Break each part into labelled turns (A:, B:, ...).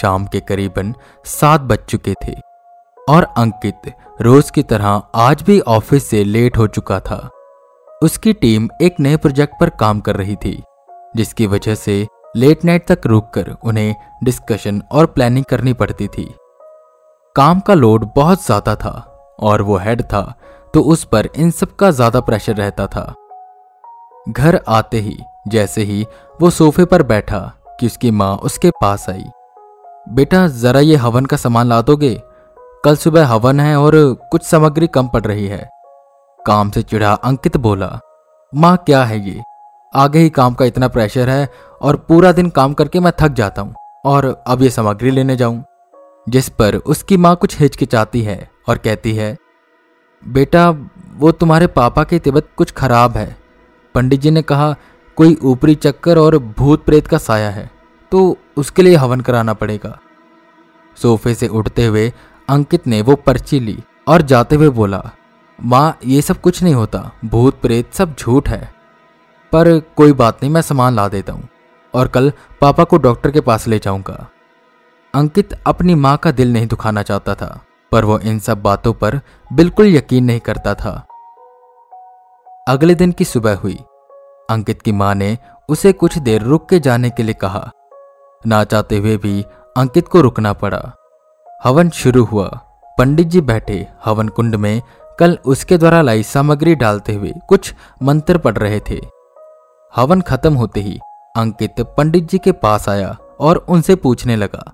A: शाम के करीबन सात बज चुके थे और अंकित रोज की तरह आज भी ऑफ़िस से लेट हो चुका था। उसकी टीम एक नए प्रोजेक्ट पर काम कर रही थी, जिसकी वजह से लेट नाइट तक रुककर उन्हें डिस्कशन और प्लानिंग करनी पड़ती थी। काम का लोड बहुत ज़्यादा था और वो हेड था तो उस पर इन सब का ज़्यादा प्रेशर रहता था। घर आते ही, जैसे ही वो सोफे पर बैठा कि उसकी माँ उसके पास आई बेटा, जरा ये हवन का सामान ला दोगे? कल सुबह हवन है और कुछ सामग्री कम पड़ रही है। काम से चिढ़ा अंकित बोला, माँ, क्या है ये? आगे ही काम का इतना प्रेशर है और पूरा दिन काम करके मैं थक जाता हूँ और अब ये सामग्री लेने जाऊँ। जिस पर उसकी माँ कुछ हिचकिचाती है और कहती है, बेटा, वो तुम्हारे पापा की तबीयत कुछ खराब है। पंडित जी ने कहा, कोई ऊपरी चक्कर और भूत प्रेत का साया है। तो उसके लिए हवन कराना पड़ेगा। सोफे से उठते हुए अंकित ने वो पर्ची ली और जाते हुए बोला, माँ, ये सब कुछ नहीं होता। भूत, प्रेत सब झूठ है। पर कोई बात नहीं, मैं सामान ला देता हूँ और कल पापा को डॉक्टर के पास ले जाऊँगा। अंकित अपनी माँ का दिल नहीं दुखाना चाहता था, पर वो इन सब बातों पर बिल्कुल यकीन नहीं करता था। अगले दिन की सुबह हुई। अंकित की माँ ने उसे कुछ देर रुक के जाने के लिए कहा ना चाहते हुए भी अंकित को रुकना पड़ा। हवन शुरू हुआ। पंडित जी बैठे हवन कुंड में। कल उसके द्वारा लाई सामग्री डालते हुए कुछ मंत्र पढ़ रहे थे। हवन खत्म होते ही अंकित पंडित जी के पास आया और उनसे पूछने लगा,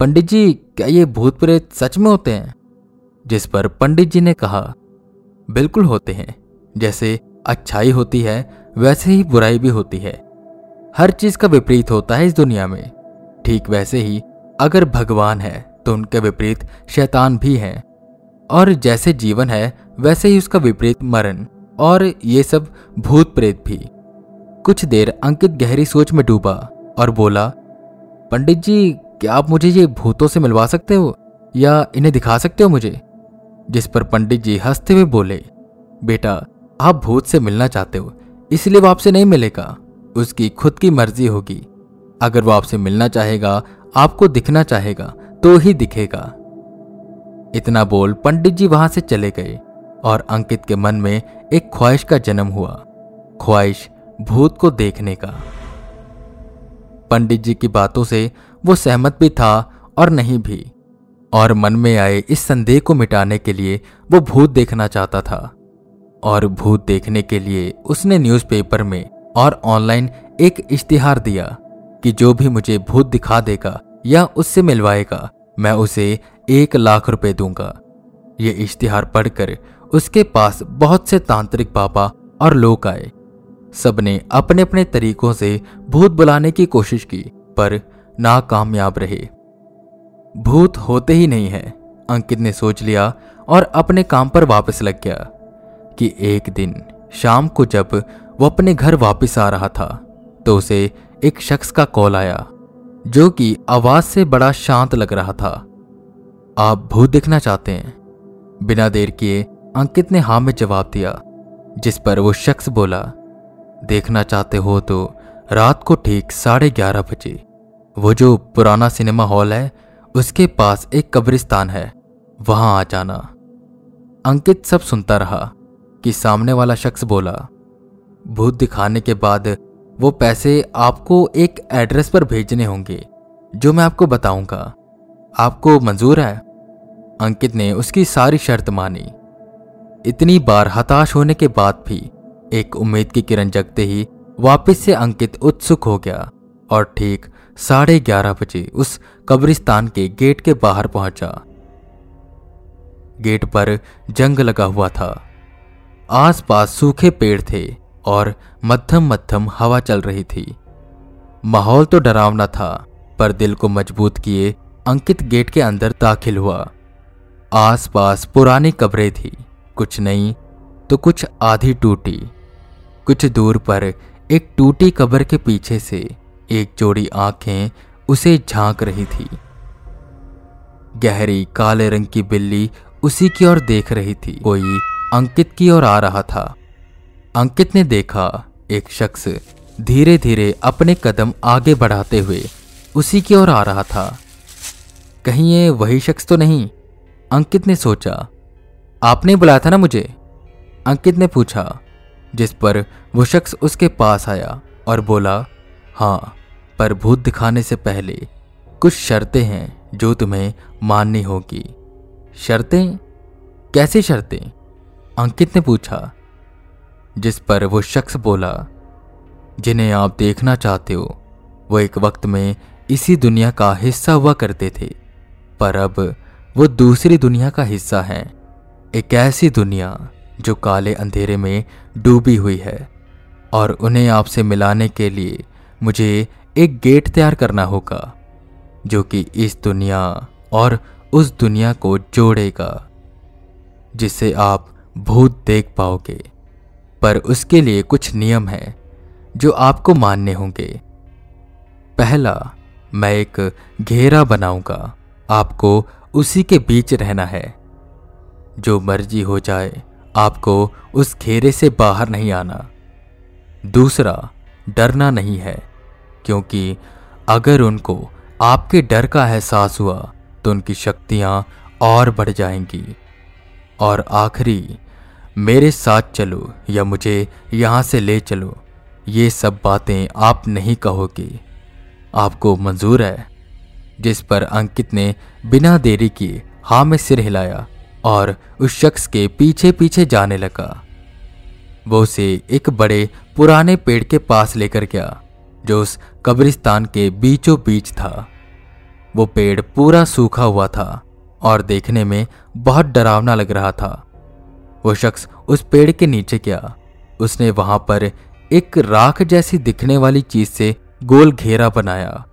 A: पंडित जी, क्या ये भूत प्रेत सच में होते हैं? जिस पर पंडित जी ने कहा, बिल्कुल होते हैं। जैसे अच्छाई होती है, वैसे ही बुराई भी होती है। हर चीज़ का विपरीत होता है इस दुनिया में। ठीक वैसे ही, अगर भगवान है तो उनके विपरीत शैतान भी है। और जैसे जीवन है, वैसे ही उसका विपरीत मरण, और ये सब भूत प्रेत भी। कुछ देर अंकित गहरी सोच में डूबा और बोला, पंडित जी, क्या आप मुझे ये भूतों से मिलवा सकते हो? या इन्हें दिखा सकते हो मुझे? जिस पर पंडित जी हँसते हुए बोले, बेटा, आप भूत से मिलना चाहते हो, इसलिए वो आपसे नहीं मिलेगा। उसकी खुद की मर्ज़ी होगी। अगर वो आपसे मिलना चाहेगा, आपको दिखना चाहेगा तो ही दिखेगा। इतना बोल पंडित जी वहाँ से चले गए और अंकित के मन में एक ख्वाहिश का जन्म हुआ। ख्वाहिश भूत को देखने का। पंडित जी की बातों से वो सहमत भी था और नहीं भी। और मन में आए इस संदेह को मिटाने के लिए वो भूत देखना चाहता था। और भूत देखने के लिए उसने न्यूज़पेपर में और ऑनलाइन एक इश्तिहार दिया कि जो भी मुझे भूत दिखा देगा या उससे मिलवाएगा, मैं उसे एक लाख रुपए दूँगा। ये इश्तिहार पढ़कर उसके पास बहुत से तांत्रिक बाबा और लोग आए। सबने अपने अपने तरीकों से भूत बुलाने की कोशिश की, पर नाकामयाब रहे। भूत होते ही नहीं है, अंकित ने सोच लिया और अपने काम पर वापस लग गया कि एक दिन शाम को जब वो अपने घर वापस आ रहा था तो उसे एक शख्स का कॉल आया, जो कि आवाज़ से बड़ा शांत लग रहा था। आप भूत देखना चाहते हैं? बिना देर किए अंकित ने हाँ में जवाब दिया, जिस पर वो शख्स बोला, देखना चाहते हो तो रात को ठीक साढ़े ग्यारह बजे। वो जो पुराना सिनेमा हॉल है, उसके पास एक कब्रिस्तान है, वहाँ आ जाना। अंकित सब सुनता रहा, कि सामने वाला शख्स बोला भूत दिखाने के बाद वो पैसे आपको एक एड्रेस पर भेजने होंगे, जो मैं आपको बताऊँगा। आपको मंजूर है? अंकित ने उसकी सारी शर्त मानी। इतनी बार हताश होने के बाद भी एक उम्मीद की किरण जगते ही वापस से अंकित उत्सुक हो गया और ठीक साढ़े ग्यारह बजे उस कब्रिस्तान के गेट के बाहर पहुँचा। गेट पर जंग लगा हुआ था। आसपास सूखे पेड़ थे। और मध्यम मध्यम हवा चल रही थी। माहौल तो डरावना था, पर दिल को मज़बूत किए अंकित गेट के अंदर दाखिल हुआ। आसपास पुरानी कब्रें थी, कुछ नई तो कुछ आधी टूटी। कुछ दूर पर एक टूटी कब्र के पीछे से एक जोड़ी आँखें उसे झाँक रही थी। गहरी काले रंग की बिल्ली उसी की ओर देख रही थी। कोई अंकित की ओर आ रहा था। अंकित ने देखा एक शख्स धीरे धीरे अपने कदम आगे बढ़ाते हुए उसी की ओर आ रहा था। कहीं ये वही शख्स तो नहीं? अंकित ने सोचा। आपने बुलाया था ना मुझे? अंकित ने पूछा, जिस पर वो शख्स उसके पास आया और बोला हाँ पर भूत दिखाने से पहले कुछ शर्तें हैं जो तुम्हें माननी होगी। शर्तें? कैसी शर्तें? अंकित ने पूछा। जिस पर वो शख्स बोला, जिन्हें आप देखना चाहते हो, वो एक वक्त में इसी दुनिया का हिस्सा हुआ करते थे, पर अब वो दूसरी दुनिया का हिस्सा है। एक ऐसी दुनिया जो काले अंधेरे में डूबी हुई है, और उन्हें आपसे मिलाने के लिए मुझे एक गेट तैयार करना होगा, जो कि इस दुनिया और उस दुनिया को जोड़ेगा जिससे आप भूत देख पाओगे। पर उसके लिए कुछ नियम हैं, जो आपको मानने होंगे। पहला, मैं एक घेरा बनाऊँगा। आपको उसी के बीच रहना है। जो मर्ज़ी हो जाए, आपको उस घेरे से बाहर नहीं आना। दूसरा, डरना नहीं है, क्योंकि अगर उनको आपके डर का एहसास हुआ तो उनकी शक्तियाँ और बढ़ जाएँगी। और आखिरी मेरे साथ चलो या मुझे यहाँ से ले चलो। ये सब बातें आप नहीं कहोगे। आपको मंजूर है, जिस पर अंकित ने बिना देरी किए हाँ में सिर हिलाया और उस शख्स के पीछे पीछे जाने लगा। वो उसे एक बड़े पुराने पेड़ के पास लेकर गया, जो उस कब्रिस्तान के बीचों बीच था। वो पेड़ पूरा सूखा हुआ था और देखने में बहुत डरावना लग रहा था। वो शख्स उस पेड़ के नीचे गया। उसने वहाँ पर एक राख जैसी दिखने वाली चीज़ से गोल घेरा बनाया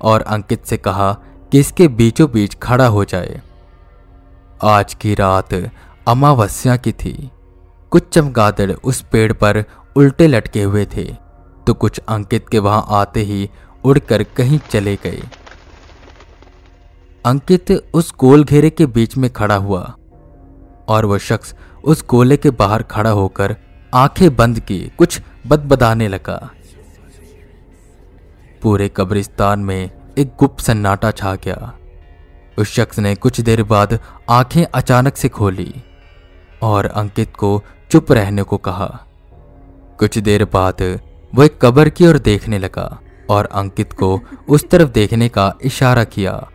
A: और अंकित से कहा कि इसके बीचों बीच खड़ा हो जाए। आज की रात अमावस्या की थी। कुछ चमगादड़ उस पेड़ पर उल्टे लटके हुए थे तो कुछ अंकित के वहाँ आते ही उड़कर कहीं चले गए। अंकित उस गोल घेरे के बीच में खड़ा हुआ और वह शख्स उस गोले के बाहर खड़ा होकर आँखें बंद की कुछ बदबदाने लगा। पूरे कब्रिस्तान में एक गुप्त सन्नाटा छा गया। उस शख्स ने कुछ देर बाद आँखें अचानक से खोली और अंकित को चुप रहने को कहा। कुछ देर बाद वह एक कब्र की ओर देखने लगा और अंकित को उस तरफ़ देखने का इशारा किया।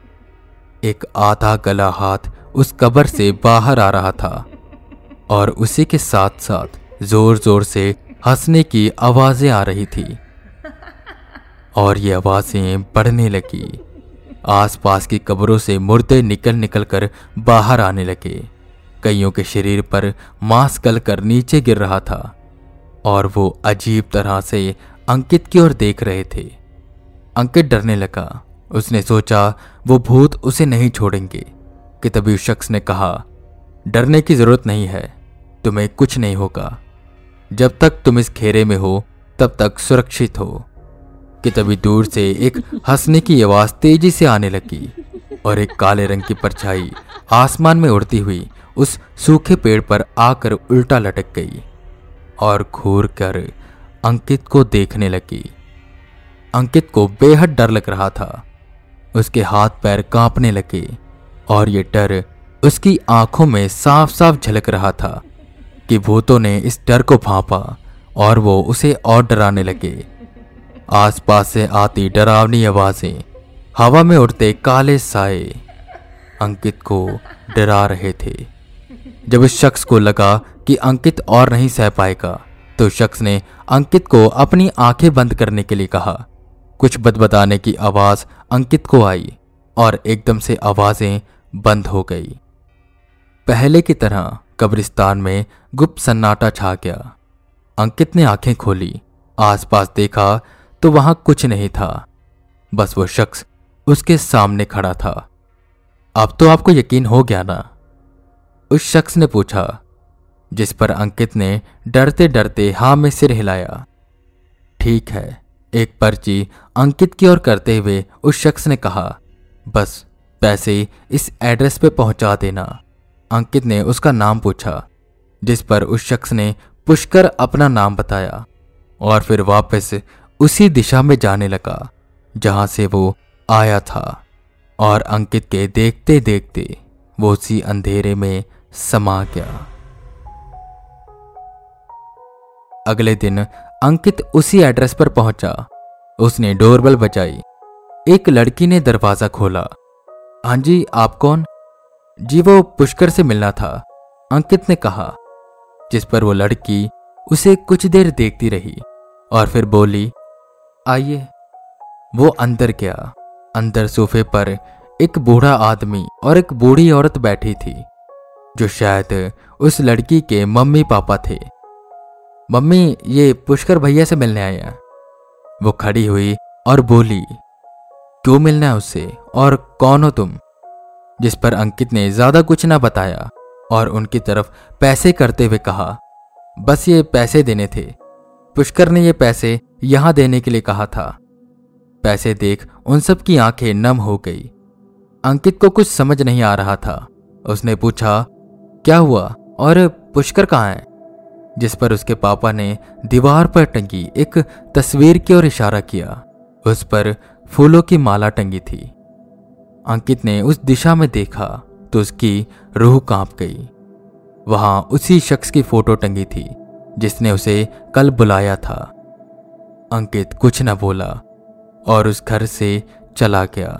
A: एक आधा गला हाथ उस कब्र से बाहर आ रहा था। और उसी के साथ साथ ज़ोर ज़ोर से हंसने की आवाज़ें आ रही थी। और ये आवाज़ें बढ़ने लगी। आसपास की कब्रों से मुर्दे निकल निकल कर बाहर आने लगे। कईयों के शरीर पर मांस कल कर नीचे गिर रहा था और वो अजीब तरह से अंकित की ओर देख रहे थे। अंकित डरने लगा। उसने सोचा, वो भूत उसे नहीं छोड़ेंगे। कि तभी उस शख्स ने कहा, डरने की ज़रूरत नहीं है। तुम्हें कुछ नहीं होगा। जब तक तुम इस घेरे में हो, तब तक सुरक्षित हो। कि तभी दूर से एक हंसने की आवाज़ तेज़ी से आने लगी और एक काले रंग की परछाई आसमान में उड़ती हुई उस सूखे पेड़ पर आकर उल्टा लटक गई और घूर कर अंकित को देखने लगी। अंकित को बेहद डर लग रहा था। उसके हाथ पैर कांपने लगे और ये डर उसकी आँखों में साफ़ साफ़ झलक रहा था। कि भूतों ने इस डर को भांपा और वो उसे और डराने लगे। आसपास से आती डरावनी आवाज़ें। हवा में उड़ते काले साए अंकित को डरा रहे थे। जब उस शख्स को लगा कि अंकित और नहीं सह पाएगा तो शख्स ने अंकित को अपनी आँखें बंद करने के लिए कहा। कुछ बदबदाने की आवाज़ अंकित को आई और एकदम से आवाज़ें बंद हो गई। पहले की तरह कब्रिस्तान में गुप्त सन्नाटा छा गया। अंकित ने आँखें खोली। आसपास देखा तो वहाँ कुछ नहीं था। बस वो शख्स उसके सामने खड़ा था। अब तो आपको यकीन हो गया ना? उस शख्स ने पूछा, जिस पर अंकित ने डरते डरते हाँ में सिर हिलाया। ठीक है, एक पर्ची अंकित की ओर करते हुए उस शख्स ने कहा, बस पैसे इस एड्रेस पे पहुँचा देना। अंकित ने उसका नाम पूछा, जिस पर उस शख्स ने पुष्कर अपना नाम बताया और फिर वापस उसी दिशा में जाने लगा, जहाँ से वो आया था। और अंकित के देखते देखते वो उसी अंधेरे में समा गया। अगले दिन अंकित उसी एड्रेस पर पहुँचा। उसने डोरबेल बजाई। एक लड़की ने दरवाज़ा खोला। हाँ जी, आप कौन? जी, वो पुष्कर से मिलना था, अंकित ने कहा, जिस पर वो लड़की उसे कुछ देर देखती रही और फिर बोली, आइए। वो अंदर गया, अंदर सोफे पर एक बूढ़ा आदमी और एक बूढ़ी औरत बैठी थी, जो शायद उस लड़की के मम्मी पापा थे। मम्मी, ये पुष्कर भैया से मिलने आया वो खड़ी हुई और बोली, क्यों मिलना है उससे और कौन हो तुम? जिस पर अंकित ने ज़्यादा कुछ ना बताया और उनकी तरफ़ पैसे करते हुए कहा, बस ये पैसे देने थे। पुष्कर ने ये पैसे यहाँ देने के लिए कहा था। पैसे देख उन सब की आँखें नम हो गई। अंकित को कुछ समझ नहीं आ रहा था। उसने पूछा, क्या हुआ? और पुष्कर कहाँ है? जिस पर उसके पापा ने दीवार पर टंगी एक तस्वीर की ओर इशारा किया। उस पर फूलों की माला टंगी थी। अंकित ने उस दिशा में देखा तो उसकी रूह काँप गई। वहाँ उसी शख्स की फ़ोटो टंगी थी, जिसने उसे कल बुलाया था। अंकित कुछ न बोला और उस घर से चला गया।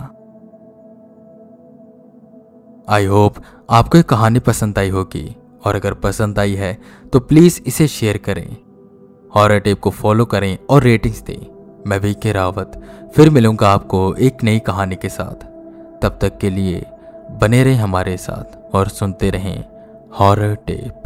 A: आई होप आपको ये कहानी पसंद आई होगी और अगर पसंद आई है तो प्लीज़ इसे शेयर करें। हॉरर टेप को फॉलो करें और रेटिंग्स दें। मैं वी के रावत, फिर मिलूँगा आपको एक नई कहानी के साथ। तब तक के लिए बने रहें हमारे साथ और सुनते रहें हॉरर टेप।